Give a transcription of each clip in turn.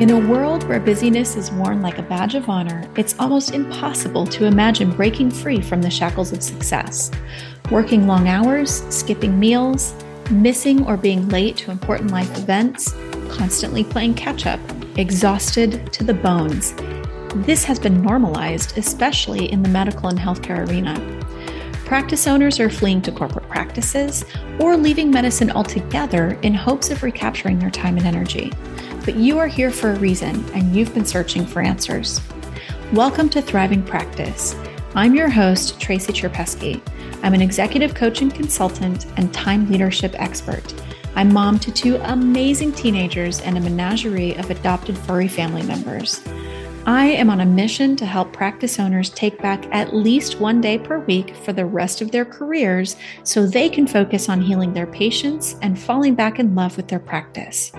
In a world where busyness is worn like a badge of honor, it's almost impossible to imagine breaking free from the shackles of success. Working long hours, skipping meals, missing or being late to important life events, constantly playing catch up, exhausted to the bones. This has been normalized, especially in the medical and healthcare arena. Practice owners are fleeing to corporate practices or leaving medicine altogether in hopes of recapturing their time and energy but you are here for a reason and you've been searching for answers. Welcome to Thriving Practice. I'm your host, Tracy Cherpeski. I'm an executive coaching consultant and time leadership expert. I'm mom to two amazing teenagers and a menagerie of adopted furry family members. I am on a mission to help practice owners take back at least one day per week for the rest of their careers so they can focus on healing their patients and falling back in love with their practice.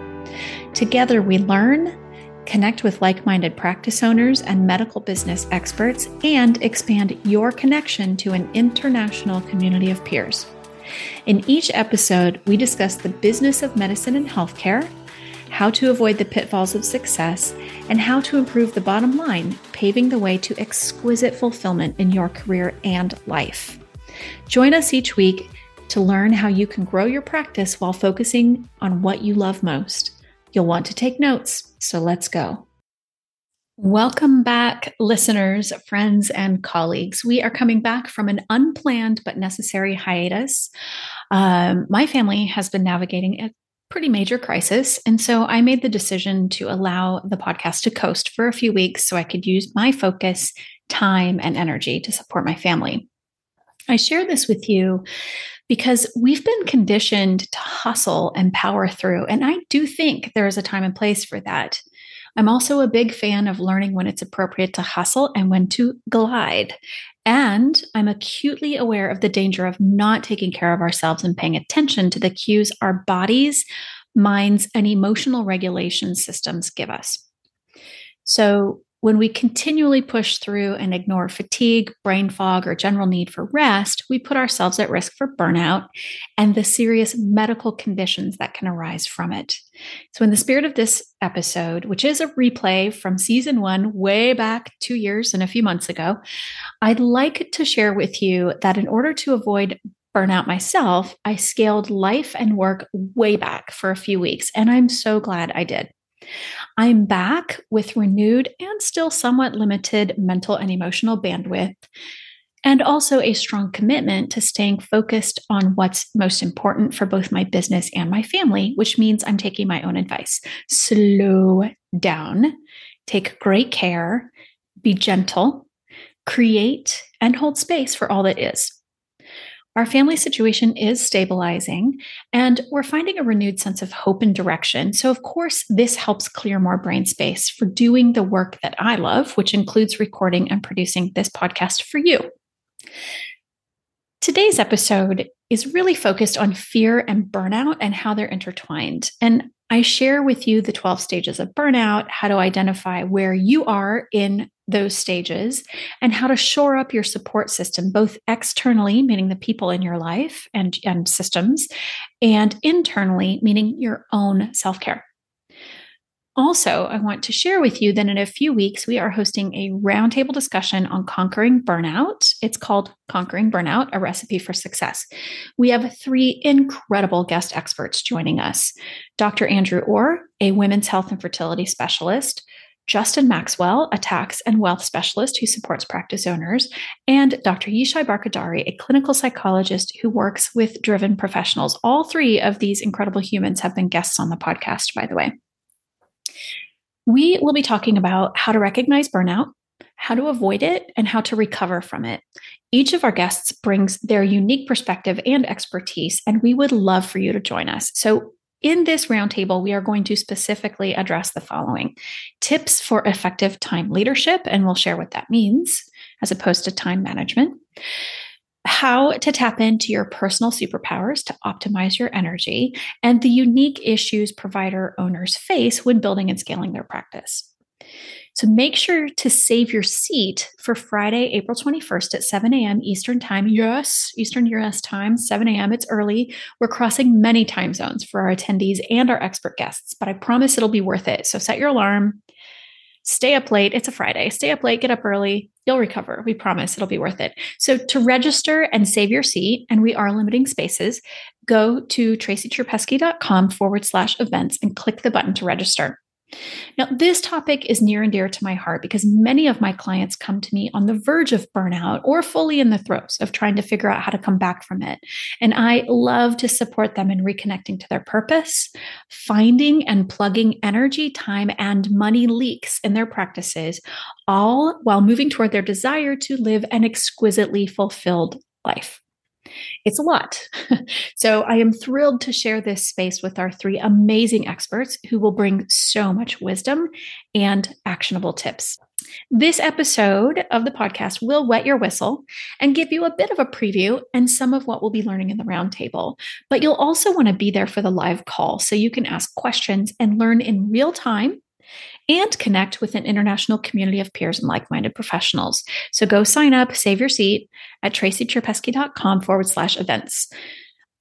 Together, we learn, connect with like minded practice owners and medical business experts, and expand your connection to an international community of peers. In each episode, we discuss the business of medicine and healthcare, how to avoid the pitfalls of success, and how to improve the bottom line, paving the way to exquisite fulfillment in your career and life. Join us each week to learn how you can grow your practice while focusing on what you love most. You'll want to take notes, so let's go. Welcome back, listeners, friends, and colleagues. We are coming back from an unplanned but necessary hiatus. Um, my family has been navigating a pretty major crisis. And so I made the decision to allow the podcast to coast for a few weeks so I could use my focus, time, and energy to support my family. I share this with you because we've been conditioned to hustle and power through. And I do think there is a time and place for that. I'm also a big fan of learning when it's appropriate to hustle and when to glide. And I'm acutely aware of the danger of not taking care of ourselves and paying attention to the cues our bodies, minds, and emotional regulation systems give us. So, when we continually push through and ignore fatigue, brain fog, or general need for rest, we put ourselves at risk for burnout and the serious medical conditions that can arise from it. So, in the spirit of this episode, which is a replay from season one, way back two years and a few months ago, I'd like to share with you that in order to avoid burnout myself, I scaled life and work way back for a few weeks, and I'm so glad I did. I'm back with renewed and still somewhat limited mental and emotional bandwidth, and also a strong commitment to staying focused on what's most important for both my business and my family, which means I'm taking my own advice. Slow down, take great care, be gentle, create, and hold space for all that is. Our family situation is stabilizing and we're finding a renewed sense of hope and direction. So, of course, this helps clear more brain space for doing the work that I love, which includes recording and producing this podcast for you. Today's episode is really focused on fear and burnout and how they're intertwined. And I share with you the 12 stages of burnout, how to identify where you are in those stages, and how to shore up your support system, both externally, meaning the people in your life and, and systems, and internally, meaning your own self care. Also, I want to share with you that in a few weeks, we are hosting a roundtable discussion on conquering burnout. It's called Conquering Burnout, a recipe for success. We have three incredible guest experts joining us Dr. Andrew Orr, a women's health and fertility specialist, Justin Maxwell, a tax and wealth specialist who supports practice owners, and Dr. Yishai Barkhordari, a clinical psychologist who works with driven professionals. All three of these incredible humans have been guests on the podcast, by the way. We will be talking about how to recognize burnout, how to avoid it, and how to recover from it. Each of our guests brings their unique perspective and expertise, and we would love for you to join us. So, in this roundtable, we are going to specifically address the following tips for effective time leadership, and we'll share what that means as opposed to time management how to tap into your personal superpowers to optimize your energy, and the unique issues provider owners face when building and scaling their practice. So make sure to save your seat for Friday, April 21st at 7 a.m. Eastern Time. Yes, Eastern US time, 7 a.m. It's early. We're crossing many time zones for our attendees and our expert guests, but I promise it'll be worth it. So set your alarm, stay up late. It's a Friday. Stay up late, get up early. You'll recover. We promise it'll be worth it. So to register and save your seat, and we are limiting spaces, go to tracycherpeski.com forward slash events and click the button to register. Now, this topic is near and dear to my heart because many of my clients come to me on the verge of burnout or fully in the throes of trying to figure out how to come back from it. And I love to support them in reconnecting to their purpose, finding and plugging energy, time, and money leaks in their practices, all while moving toward their desire to live an exquisitely fulfilled life. It's a lot. so I am thrilled to share this space with our three amazing experts who will bring so much wisdom and actionable tips. This episode of the podcast will wet your whistle and give you a bit of a preview and some of what we'll be learning in the roundtable. But you'll also want to be there for the live call so you can ask questions and learn in real time and connect with an international community of peers and like minded professionals. So go sign up, save your seat at tracycherpeski.com forward slash events.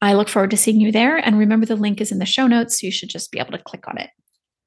I look forward to seeing you there. And remember, the link is in the show notes, so you should just be able to click on it.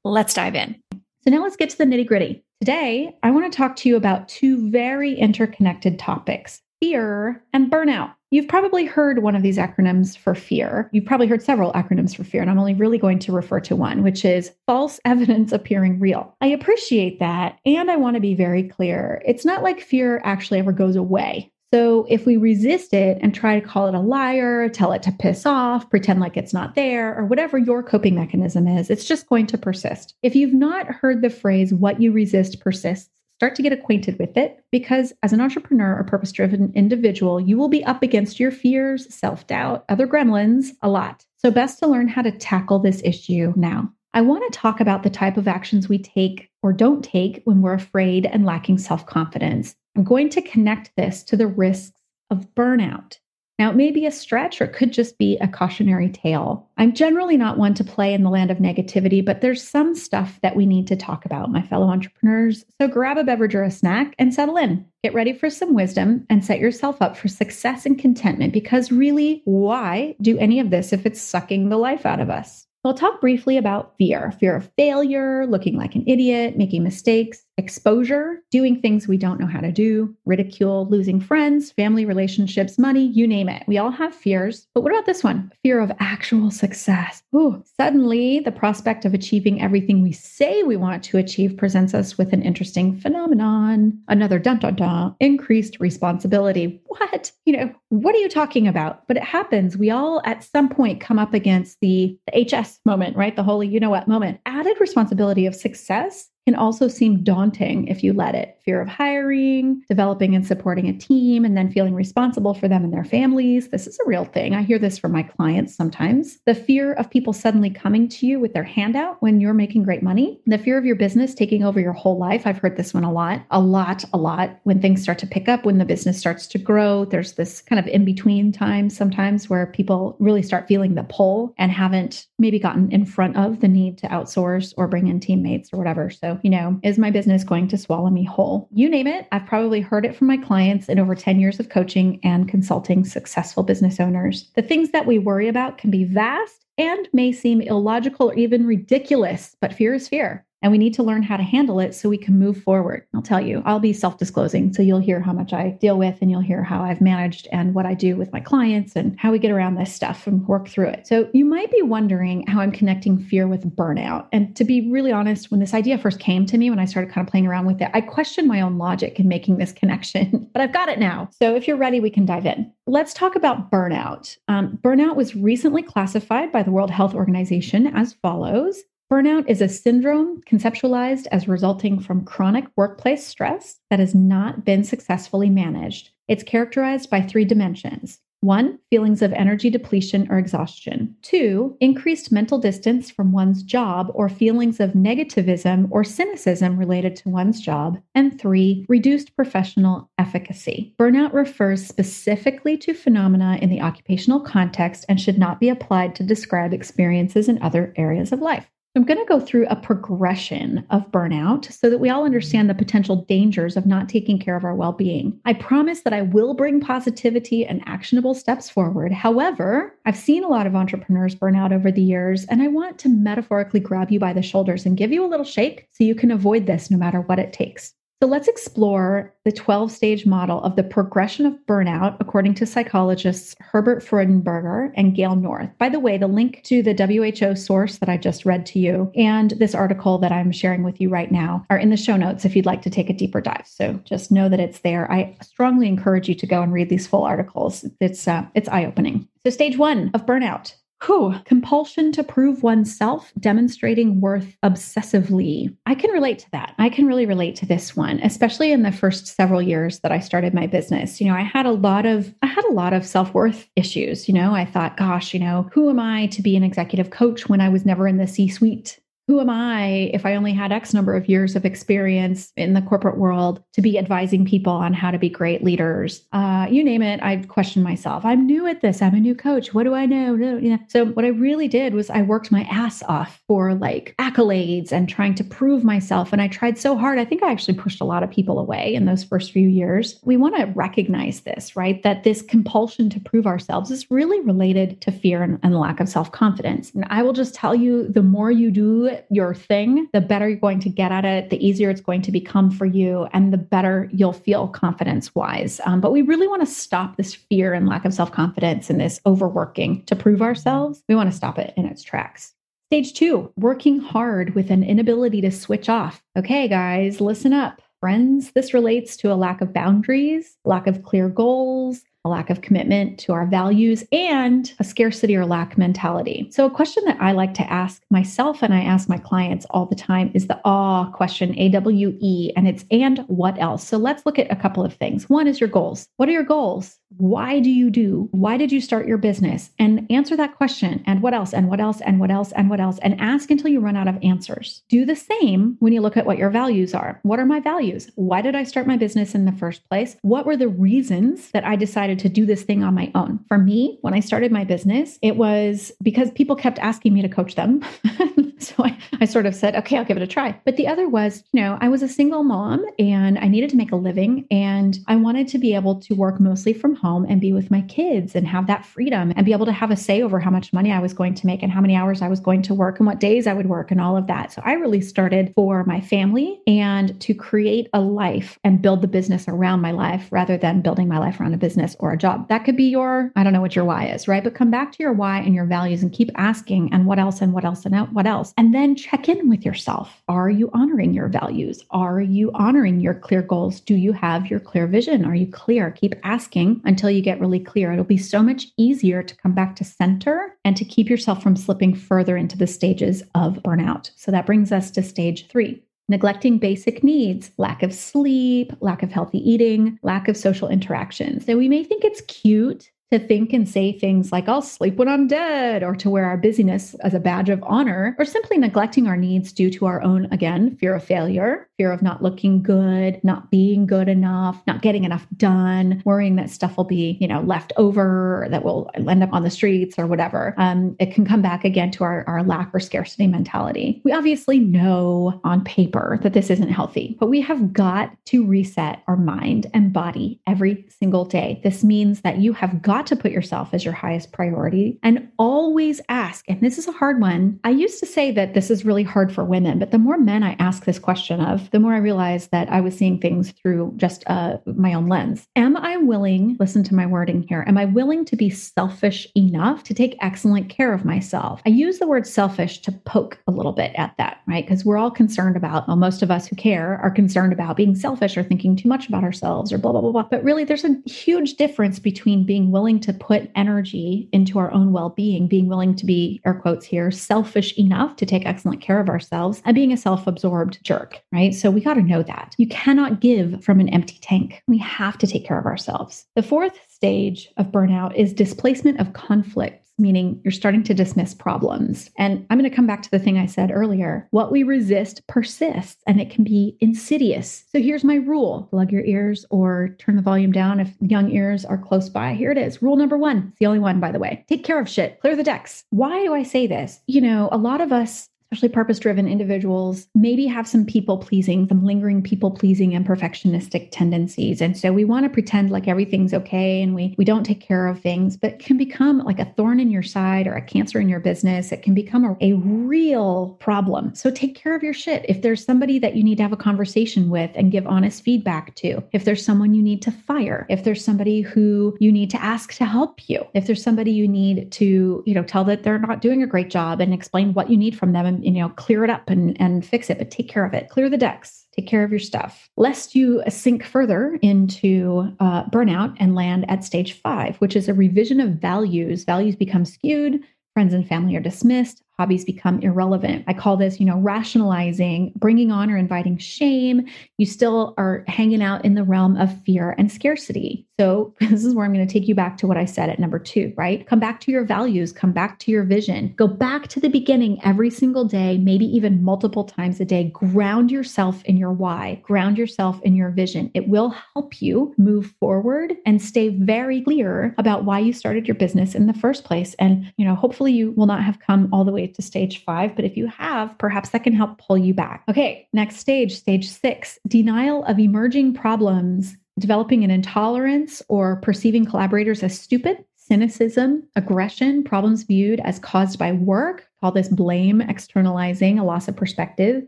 Let's dive in. So, now let's get to the nitty gritty. Today, I want to talk to you about two very interconnected topics fear and burnout. You've probably heard one of these acronyms for fear. You've probably heard several acronyms for fear, and I'm only really going to refer to one, which is false evidence appearing real. I appreciate that. And I want to be very clear it's not like fear actually ever goes away. So if we resist it and try to call it a liar, tell it to piss off, pretend like it's not there, or whatever your coping mechanism is, it's just going to persist. If you've not heard the phrase, what you resist persists, Start to get acquainted with it because, as an entrepreneur or purpose driven individual, you will be up against your fears, self doubt, other gremlins a lot. So, best to learn how to tackle this issue now. I want to talk about the type of actions we take or don't take when we're afraid and lacking self confidence. I'm going to connect this to the risks of burnout. Now, it may be a stretch or it could just be a cautionary tale. I'm generally not one to play in the land of negativity, but there's some stuff that we need to talk about, my fellow entrepreneurs. So grab a beverage or a snack and settle in. Get ready for some wisdom and set yourself up for success and contentment because really, why do any of this if it's sucking the life out of us? We'll talk briefly about fear fear of failure, looking like an idiot, making mistakes, exposure, doing things we don't know how to do, ridicule, losing friends, family relationships, money, you name it. We all have fears. But what about this one? Fear of actual success. Ooh, suddenly, the prospect of achieving everything we say we want to achieve presents us with an interesting phenomenon. Another dun dun dun, increased responsibility. What? You know, what are you talking about? But it happens. We all at some point come up against the, the HS moment, right? The holy you know what moment. Added responsibility of success can also seem daunting if you let it. Fear of hiring, developing and supporting a team, and then feeling responsible for them and their families. This is a real thing. I hear this from my clients sometimes. The fear of people suddenly coming to you with their handout when you're making great money. The fear of your business taking over your whole life. I've heard this one a lot, a lot, a lot. When things start to pick up, when the business starts to grow, there's this kind of in between time sometimes where people really start feeling the pull and haven't maybe gotten in front of the need to outsource or bring in teammates or whatever. So you know, is my business going to swallow me whole? You name it. I've probably heard it from my clients in over 10 years of coaching and consulting successful business owners. The things that we worry about can be vast and may seem illogical or even ridiculous, but fear is fear and we need to learn how to handle it so we can move forward. I'll tell you, I'll be self disclosing. So you'll hear how much I deal with and you'll hear how I've managed and what I do with my clients and how we get around this stuff and work through it. So you might be wondering how I'm connecting fear with burnout. And to be really honest, when this idea first came to me, when I started kind of playing around with it, I questioned my own logic in making this connection, but I've got it now. So if you're ready, we can dive in. Let's talk about burnout. Um, burnout was recently classified by the World Health Organization as follows Burnout is a syndrome conceptualized as resulting from chronic workplace stress that has not been successfully managed. It's characterized by three dimensions. One, feelings of energy depletion or exhaustion. Two, increased mental distance from one's job or feelings of negativism or cynicism related to one's job. And three, reduced professional efficacy. Burnout refers specifically to phenomena in the occupational context and should not be applied to describe experiences in other areas of life. I'm going to go through a progression of burnout so that we all understand the potential dangers of not taking care of our well being. I promise that I will bring positivity and actionable steps forward. However, I've seen a lot of entrepreneurs burn out over the years, and I want to metaphorically grab you by the shoulders and give you a little shake so you can avoid this no matter what it takes. So let's explore the 12 stage model of the progression of burnout, according to psychologists Herbert Freudenberger and Gail North. By the way, the link to the WHO source that I just read to you and this article that I'm sharing with you right now are in the show notes if you'd like to take a deeper dive. So just know that it's there. I strongly encourage you to go and read these full articles. It's uh, it's eye opening. So stage one of burnout Whew, compulsion to prove oneself, demonstrating worth obsessively. I can relate to that. I can really relate to this one, especially in the first several years that I started my business. You know, I had a lot of I had a lot of self-worth issues, you know. I thought, gosh, you know, who am I to be an executive coach when I was never in the C-suite? Who am I if I only had X number of years of experience in the corporate world to be advising people on how to be great leaders? Uh, you name it, I've questioned myself. I'm new at this. I'm a new coach. What do I know? So what I really did was I worked my ass off for like accolades and trying to prove myself. And I tried so hard. I think I actually pushed a lot of people away in those first few years. We want to recognize this, right? That this compulsion to prove ourselves is really related to fear and, and lack of self confidence. And I will just tell you, the more you do your thing, the better you're going to get at it, the easier it's going to become for you, and the better you'll feel confidence wise. Um, but we really want to stop this fear and lack of self confidence and this overworking to prove ourselves. We want to stop it in its tracks. Stage two, working hard with an inability to switch off. Okay, guys, listen up. Friends, this relates to a lack of boundaries, lack of clear goals, a lack of commitment to our values, and a scarcity or lack mentality. So, a question that I like to ask myself and I ask my clients all the time is the awe question, A W E, and it's and what else? So, let's look at a couple of things. One is your goals. What are your goals? Why do you do? Why did you start your business? And answer that question. And what else? And what else? And what else? And what else? And ask until you run out of answers. Do the same when you look at what your values are. What are my values? Why did I start my business in the first place? What were the reasons that I decided to do this thing on my own? For me, when I started my business, it was because people kept asking me to coach them. so I, I sort of said, okay, I'll give it a try. But the other was, you know, I was a single mom and I needed to make a living and I wanted to be able to work mostly from home and be with my kids and have that freedom and be able to have a say over how much money I was going to make and how many hours I was going to work and what days I would work and all of that. So I really started for my family and to create a life and build the business around my life rather than building my life around a business or a job. That could be your, I don't know what your why is, right? But come back to your why and your values and keep asking and what else and what else and what else. And then check in with yourself. Are you honoring your values? Are you honoring your clear goals? Do you have your clear vision? Are you clear? Keep asking until you get really clear. It'll be so much easier to come back to center and to keep yourself from slipping further into the stages of burnout. So that brings us to stage three neglecting basic needs, lack of sleep, lack of healthy eating, lack of social interactions. So we may think it's cute to think and say things like, I'll sleep when I'm dead, or to wear our busyness as a badge of honor, or simply neglecting our needs due to our own, again, fear of failure, fear of not looking good, not being good enough, not getting enough done, worrying that stuff will be, you know, left over, that will end up on the streets or whatever. Um, it can come back again to our, our lack or scarcity mentality. We obviously know on paper that this isn't healthy, but we have got to reset our mind and body every single day. This means that you have got to put yourself as your highest priority and always ask. And this is a hard one. I used to say that this is really hard for women, but the more men I ask this question of, the more I realized that I was seeing things through just uh, my own lens. Am I willing, listen to my wording here, am I willing to be selfish enough to take excellent care of myself? I use the word selfish to poke a little bit at that, right? Because we're all concerned about, well, most of us who care are concerned about being selfish or thinking too much about ourselves or blah, blah, blah, blah. But really, there's a huge difference between being willing to put energy into our own well being, being willing to be, air quotes here, selfish enough to take excellent care of ourselves, and being a self absorbed jerk, right? So we got to know that. You cannot give from an empty tank. We have to take care of ourselves. The fourth stage of burnout is displacement of conflict meaning you're starting to dismiss problems. And I'm going to come back to the thing I said earlier. What we resist persists and it can be insidious. So here's my rule plug your ears or turn the volume down if young ears are close by. Here it is. Rule number one. It's the only one, by the way. Take care of shit, clear the decks. Why do I say this? You know, a lot of us especially purpose driven individuals, maybe have some people pleasing, some lingering people pleasing and perfectionistic tendencies. And so we want to pretend like everything's okay and we, we don't take care of things, but can become like a thorn in your side or a cancer in your business. It can become a, a real problem. So take care of your shit. If there's somebody that you need to have a conversation with and give honest feedback to, if there's someone you need to fire, if there's somebody who you need to ask to help you, if there's somebody you need to, you know, tell that they're not doing a great job and explain what you need from them and, you know, clear it up and, and fix it, but take care of it. Clear the decks take care of your stuff, lest you sink further into uh, burnout and land at stage five, which is a revision of values. Values become skewed, friends and family are dismissed, hobbies become irrelevant. I call this, you know, rationalizing, bringing on or inviting shame. You still are hanging out in the realm of fear and scarcity. So, this is where I'm going to take you back to what I said at number two, right? Come back to your values, come back to your vision, go back to the beginning every single day, maybe even multiple times a day. Ground yourself in your why, ground yourself in your vision. It will help you move forward and stay very clear about why you started your business in the first place. And, you know, hopefully you will not have come all the way to stage five, but if you have, perhaps that can help pull you back. Okay, next stage, stage six denial of emerging problems, developing an intolerance or perceiving collaborators as stupid, cynicism, aggression, problems viewed as caused by work, call this blame externalizing a loss of perspective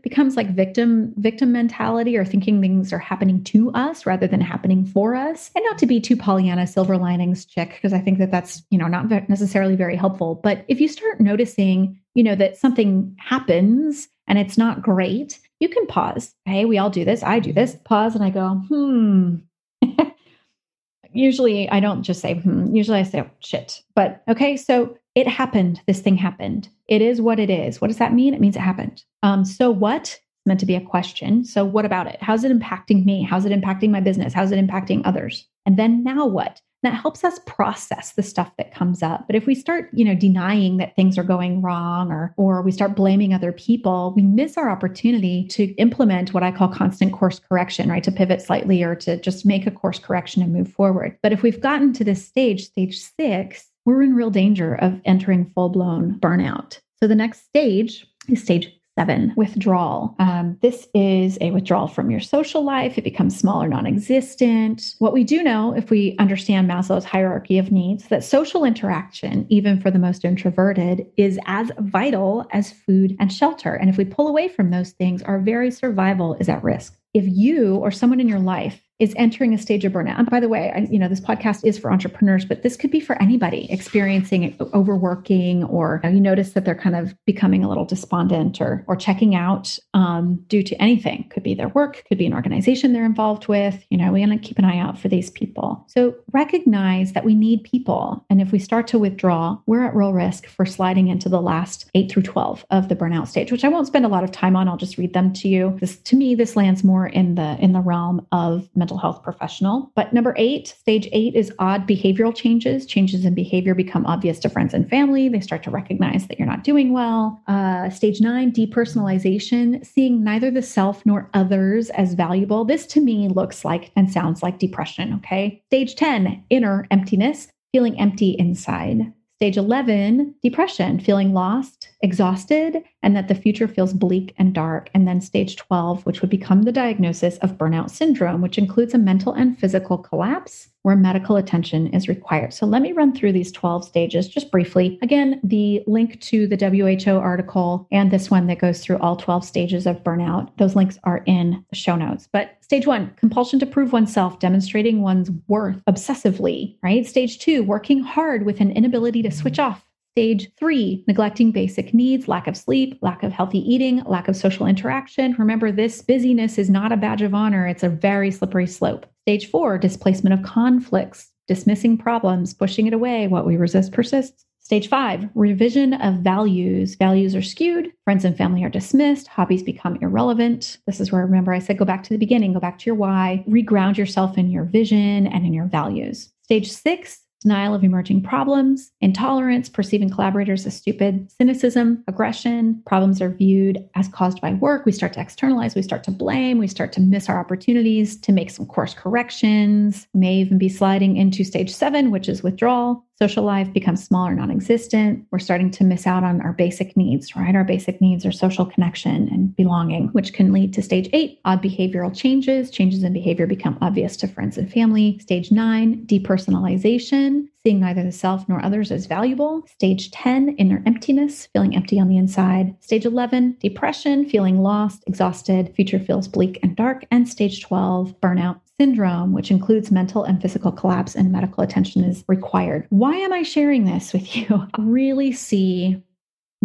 becomes like victim victim mentality or thinking things are happening to us rather than happening for us. And not to be too pollyanna silver linings chick because i think that that's you know not necessarily very helpful. But if you start noticing you know that something happens and it's not great you can pause Hey, we all do this i do this pause and i go hmm usually I don't just say, hmm. Usually I say, oh, shit. But okay, so it happened. This thing happened. It is what it is. What does that mean? It means it happened. Um, so what? meant to be a question. So what about it? How's it impacting me? How's it impacting my business? How's it impacting others? And then now what? That helps us process the stuff that comes up. But if we start, you know, denying that things are going wrong or or we start blaming other people, we miss our opportunity to implement what I call constant course correction, right? To pivot slightly or to just make a course correction and move forward. But if we've gotten to this stage, stage 6, we're in real danger of entering full-blown burnout. So the next stage is stage Seven, withdrawal. Um, this is a withdrawal from your social life. It becomes small or non existent. What we do know, if we understand Maslow's hierarchy of needs, that social interaction, even for the most introverted, is as vital as food and shelter. And if we pull away from those things, our very survival is at risk. If you or someone in your life is entering a stage of burnout. And by the way, I, you know, this podcast is for entrepreneurs, but this could be for anybody experiencing overworking or you, know, you notice that they're kind of becoming a little despondent or or checking out um, due to anything. Could be their work, could be an organization they're involved with. You know, we want to keep an eye out for these people. So recognize that we need people. And if we start to withdraw, we're at real risk for sliding into the last eight through 12 of the burnout stage, which I won't spend a lot of time on. I'll just read them to you. This to me, this lands more in the in the realm of mental health professional. But number eight, stage eight is odd behavioral changes. Changes in behavior become obvious to friends and family. They start to recognize that you're not doing well. Uh, stage nine, depersonalization, seeing neither the self nor others as valuable. This to me looks like and sounds like depression. Okay. Stage 10, inner emptiness, feeling empty inside. Stage 11, depression, feeling lost, exhausted, and that the future feels bleak and dark. And then stage 12, which would become the diagnosis of burnout syndrome, which includes a mental and physical collapse where medical attention is required. So let me run through these 12 stages just briefly. Again, the link to the WHO article and this one that goes through all 12 stages of burnout, those links are in the show notes. But stage one, compulsion to prove oneself, demonstrating one's worth obsessively, right? Stage two, working hard with an inability to switch off Stage three, neglecting basic needs, lack of sleep, lack of healthy eating, lack of social interaction. Remember, this busyness is not a badge of honor, it's a very slippery slope. Stage four, displacement of conflicts, dismissing problems, pushing it away. What we resist persists. Stage five, revision of values. Values are skewed, friends and family are dismissed, hobbies become irrelevant. This is where, remember, I said go back to the beginning, go back to your why, reground yourself in your vision and in your values. Stage six, denial of emerging problems, intolerance, perceiving collaborators as stupid, cynicism, aggression. Problems are viewed as caused by work. We start to externalize, we start to blame, we start to miss our opportunities to make some course corrections, may even be sliding into stage seven, which is withdrawal. Social life becomes smaller, non existent. We're starting to miss out on our basic needs, right? Our basic needs are social connection and belonging, which can lead to stage eight, odd behavioral changes. Changes in behavior become obvious to friends and family. Stage nine, depersonalization seeing neither the self nor others as valuable. Stage 10, inner emptiness, feeling empty on the inside. Stage 11, depression, feeling lost, exhausted, future feels bleak and dark. And stage 12, burnout syndrome, which includes mental and physical collapse, and medical attention is required. Why am I sharing this with you? I really see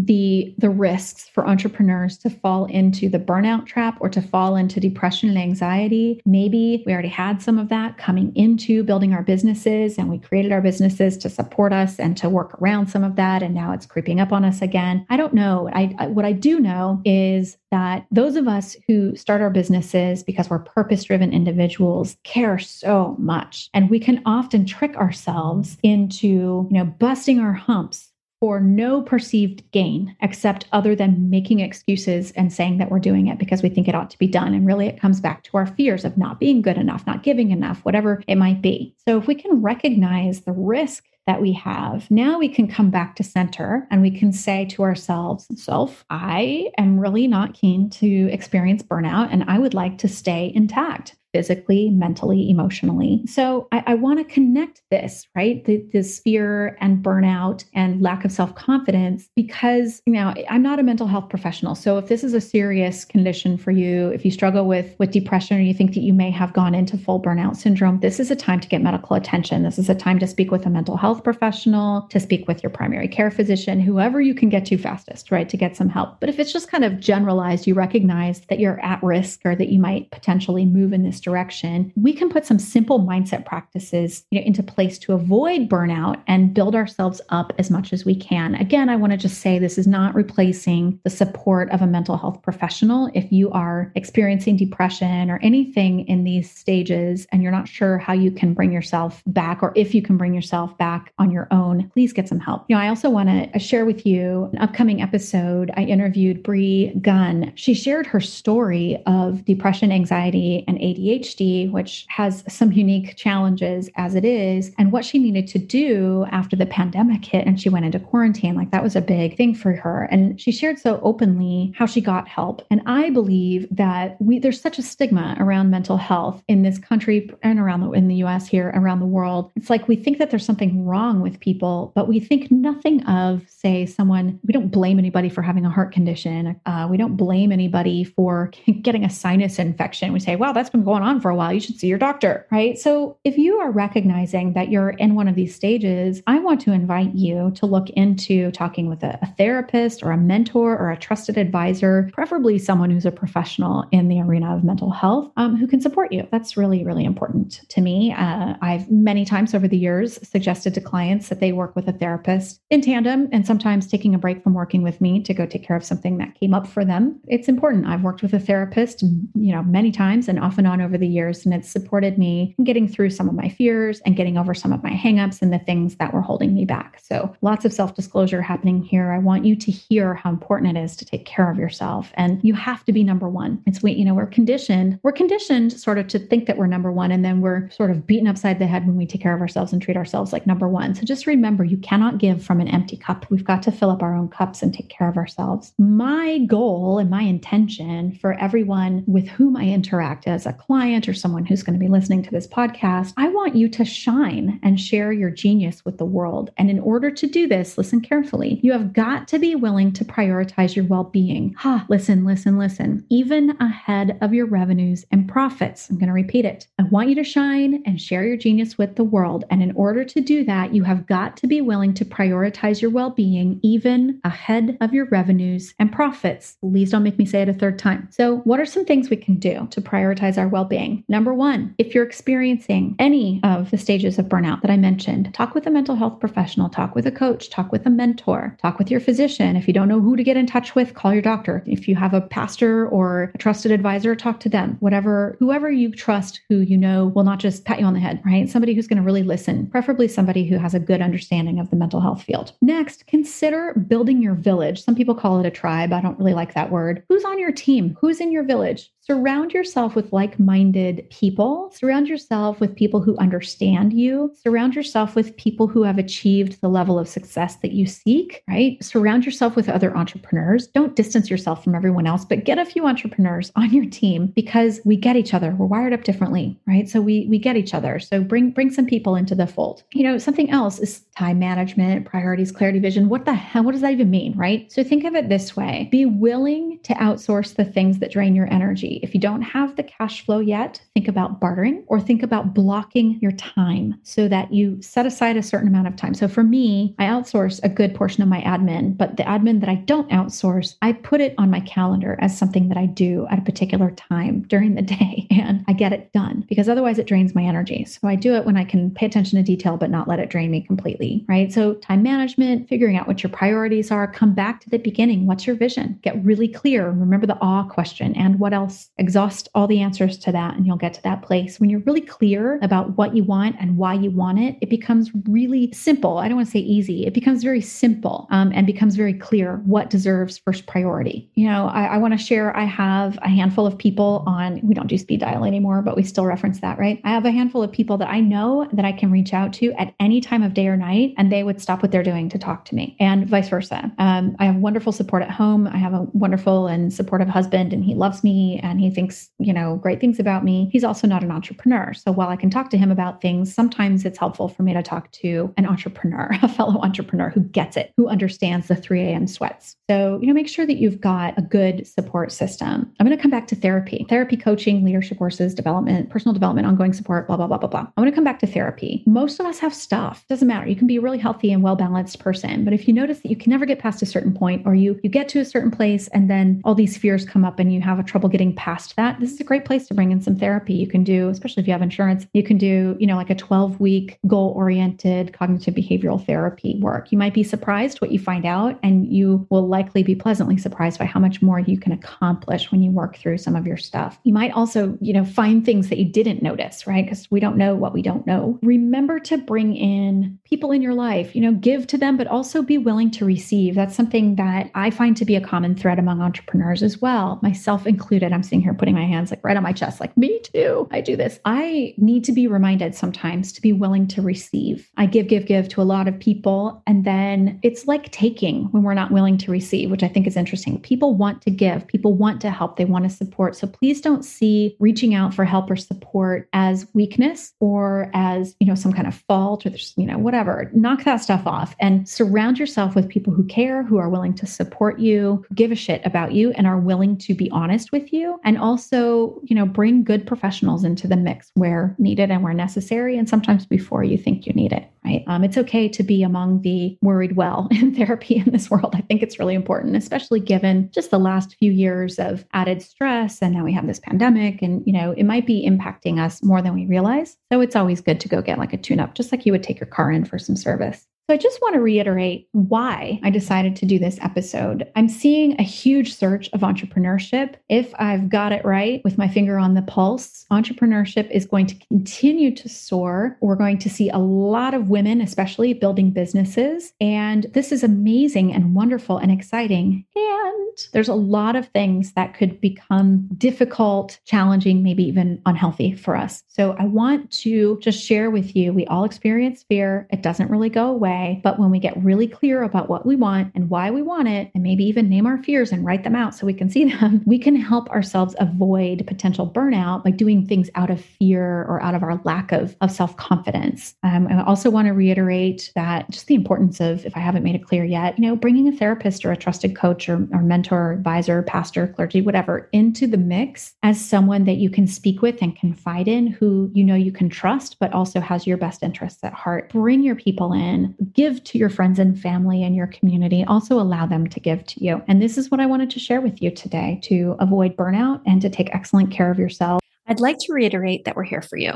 the the risks for entrepreneurs to fall into the burnout trap or to fall into depression and anxiety. Maybe we already had some of that coming into building our businesses and we created our businesses to support us and to work around some of that. And now it's creeping up on us again. I don't know. I, I what i do know is that those of us who start our businesses because we're purpose driven individuals care so much. And we can often trick ourselves into you know busting our humps for no perceived gain except other than making excuses and saying that we're doing it because we think it ought to be done. And really, it comes back to our fears of not being good enough, not giving enough, whatever it might be. So, if we can recognize the risk that we have, now we can come back to center and we can say to ourselves, Self, I am really not keen to experience burnout and I would like to stay intact physically, mentally, emotionally. So I, I want to connect this, right? The, this fear and burnout and lack of self confidence because, you know, I'm not a mental health professional. So if this is a serious condition for you, if you struggle with, with depression or you think that you may have gone into full burnout syndrome, this is a time to get medical attention. This is a time to speak with a mental health professional, to speak with your primary care physician, whoever you can get to fastest, right? To get some help. But if it's just kind of generalized, you recognize that you're at risk or that you might potentially move in this direction, we can put some simple mindset practices you know, into place to avoid burnout and build ourselves up as much as we can. Again, I want to just say this is not replacing the support of a mental health professional. If you are experiencing depression or anything in these stages and you're not sure how you can bring yourself back or if you can bring yourself back on your own, please get some help. You know, I also want to uh, share with you an upcoming episode. I interviewed Bree Gunn. She shared her story of depression, anxiety, and ADHD ADHD, which has some unique challenges as it is, and what she needed to do after the pandemic hit and she went into quarantine. Like that was a big thing for her. And she shared so openly how she got help. And I believe that we there's such a stigma around mental health in this country and around the in the US here, around the world. It's like we think that there's something wrong with people, but we think nothing of, say, someone, we don't blame anybody for having a heart condition. Uh, we don't blame anybody for getting a sinus infection. We say, wow, that's been going on on for a while, you should see your doctor, right? So if you are recognizing that you're in one of these stages, I want to invite you to look into talking with a, a therapist or a mentor or a trusted advisor, preferably someone who's a professional in the arena of mental health um, who can support you. That's really, really important to me. Uh, I've many times over the years suggested to clients that they work with a therapist in tandem and sometimes taking a break from working with me to go take care of something that came up for them. It's important. I've worked with a therapist, you know, many times and off and on over the years, and it's supported me in getting through some of my fears and getting over some of my hangups and the things that were holding me back. So, lots of self disclosure happening here. I want you to hear how important it is to take care of yourself, and you have to be number one. It's we, you know, we're conditioned, we're conditioned sort of to think that we're number one, and then we're sort of beaten upside the head when we take care of ourselves and treat ourselves like number one. So, just remember, you cannot give from an empty cup. We've got to fill up our own cups and take care of ourselves. My goal and my intention for everyone with whom I interact as a client or someone who's going to be listening to this podcast, I want you to shine and share your genius with the world. And in order to do this, listen carefully. You have got to be willing to prioritize your well being. Ha, listen, listen, listen, even ahead of your revenues and profits. I'm going to repeat it. I want you to shine and share your genius with the world. And in order to do that, you have got to be willing to prioritize your well being even ahead of your revenues and profits. Please don't make me say it a third time. So, what are some things we can do to prioritize our well being. Number one, if you're experiencing any of the stages of burnout that I mentioned, talk with a mental health professional, talk with a coach, talk with a mentor, talk with your physician. If you don't know who to get in touch with, call your doctor. If you have a pastor or a trusted advisor, talk to them. Whatever, whoever you trust who you know will not just pat you on the head, right? Somebody who's going to really listen, preferably somebody who has a good understanding of the mental health field. Next, consider building your village. Some people call it a tribe. I don't really like that word. Who's on your team? Who's in your village? Surround yourself with like minded people, surround yourself with people who understand you, surround yourself with people who have achieved the level of success that you seek, right? Surround yourself with other entrepreneurs. Don't distance yourself from everyone else, but get a few entrepreneurs on your team because we get each other. We're wired up differently, right? So we we get each other. So bring bring some people into the fold. You know, something else is time management, priorities, clarity, vision. What the hell? What does that even mean, right? So think of it this way: be willing to outsource the things that drain your energy. If you don't have the cash flow yet, think about bartering or think about blocking your time so that you set aside a certain amount of time. So for me, I outsource a good portion of my admin, but the admin that I don't outsource, I put it on my calendar as something that I do at a particular time during the day and I get it done because otherwise it drains my energy. So I do it when I can pay attention to detail but not let it drain me completely, right? So time management, figuring out what your priorities are, come back to the beginning. What's your vision? Get really clear. Remember the awe question and what else? Exhaust all the answers to that and you'll get to that place. When you're really clear about what you want and why you want it, it becomes really simple. I don't want to say easy. It becomes very simple um, and becomes very clear what deserves first priority. You know, I, I want to share, I have a handful of people on, we don't do speed dial anymore, but we still reference that, right? I have a handful of people that I know that I can reach out to at any time of day or night, and they would stop what they're doing to talk to me, and vice versa. Um, I have wonderful support at home. I have a wonderful and supportive husband, and he loves me and he thinks, you know, great things about me. He's also not an entrepreneur. So while I can talk to him about things, sometimes it's helpful for me to talk to an entrepreneur, a fellow entrepreneur who gets it, who understands the 3 a.m. sweats. So, you know, make sure that you've got a good support system. I'm going to come back to therapy, therapy coaching, leadership courses, development, personal development, ongoing support, blah, blah, blah, blah, blah. I'm going to come back to therapy. Most of us have stuff. Doesn't matter. You can be a really healthy and well-balanced person. But if you notice that you can never get past a certain point or you you get to a certain place and then all these fears come up and you have a trouble getting past that, this is a great place to bring in some therapy. You can do, especially if you have insurance, you can do, you know, like a 12-week goal-oriented cognitive behavioral therapy work. You might be surprised what you find out and you will likely be pleasantly surprised by how much more you can accomplish when you work through some of your stuff. You might also, you know, find things that you didn't notice, right? Because we don't know what we don't know. Remember to bring in people in your life, you know, give to them, but also be willing to receive. That's something that I find to be a common thread among entrepreneurs as well, myself included. I'm sitting here putting my hands like right on my chest, like, me too. I do this. I need to be reminded sometimes to be willing to receive. I give, give, give to a lot of people. And then it's like taking when we're not willing to receive, which I think is interesting. People want to give, people want to help, they want to support. So please don't see reaching out for help or support as weakness or as, you know, some kind of fault or there's, you know, whatever. Knock that stuff off and surround yourself with people who care, who are willing to support you, who give a shit about you and are willing to be honest with you. And also, you know, bring good professionals into the mix where needed and where necessary. And sometimes before you think you need it, right? Um, it's okay to be among the worried well in therapy in this world. I think it's really important, especially given just the last few years of added stress. And now we have this pandemic and, you know, it might be impacting us more than we realize. So it's always good to go get like a tune up, just like you would take your car in for some service. So I just want to reiterate why I decided to do this episode. I'm seeing a huge surge of entrepreneurship. If I've got it right with my finger on the pulse, entrepreneurship is going to continue to soar. We're going to see a lot of women, especially building businesses. And this is amazing and wonderful and exciting. And there's a lot of things that could become difficult, challenging, maybe even unhealthy for us. So I want to just share with you we all experience fear, it doesn't really go away. But when we get really clear about what we want and why we want it, and maybe even name our fears and write them out so we can see them, we can help ourselves avoid potential burnout by doing things out of fear or out of our lack of, of self confidence. Um, I also want to reiterate that just the importance of, if I haven't made it clear yet, you know, bringing a therapist or a trusted coach or, or mentor, advisor, pastor, clergy, whatever, into the mix as someone that you can speak with and confide in who you know you can trust, but also has your best interests at heart. Bring your people in, give to your friends and family and your community. Also allow them to give to you. And this is what I wanted to share with you today to avoid burnout and to take excellent care of yourself. I'd like to reiterate that we're here for you.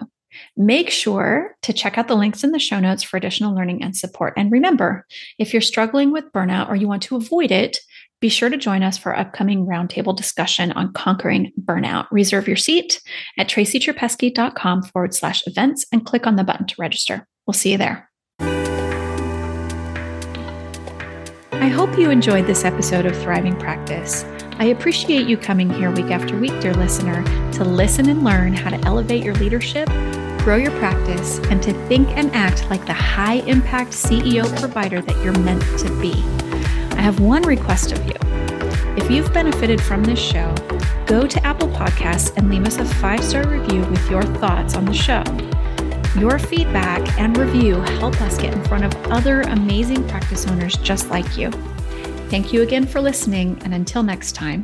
Make sure to check out the links in the show notes for additional learning and support. And remember, if you're struggling with burnout or you want to avoid it, be sure to join us for our upcoming roundtable discussion on conquering burnout. Reserve your seat at tracycherpeski.com forward slash events and click on the button to register. We'll see you there. I hope you enjoyed this episode of Thriving Practice. I appreciate you coming here week after week, dear listener, to listen and learn how to elevate your leadership, grow your practice, and to think and act like the high impact CEO provider that you're meant to be. I have one request of you. If you've benefited from this show, go to Apple Podcasts and leave us a five star review with your thoughts on the show. Your feedback and review help us get in front of other amazing practice owners just like you. Thank you again for listening, and until next time.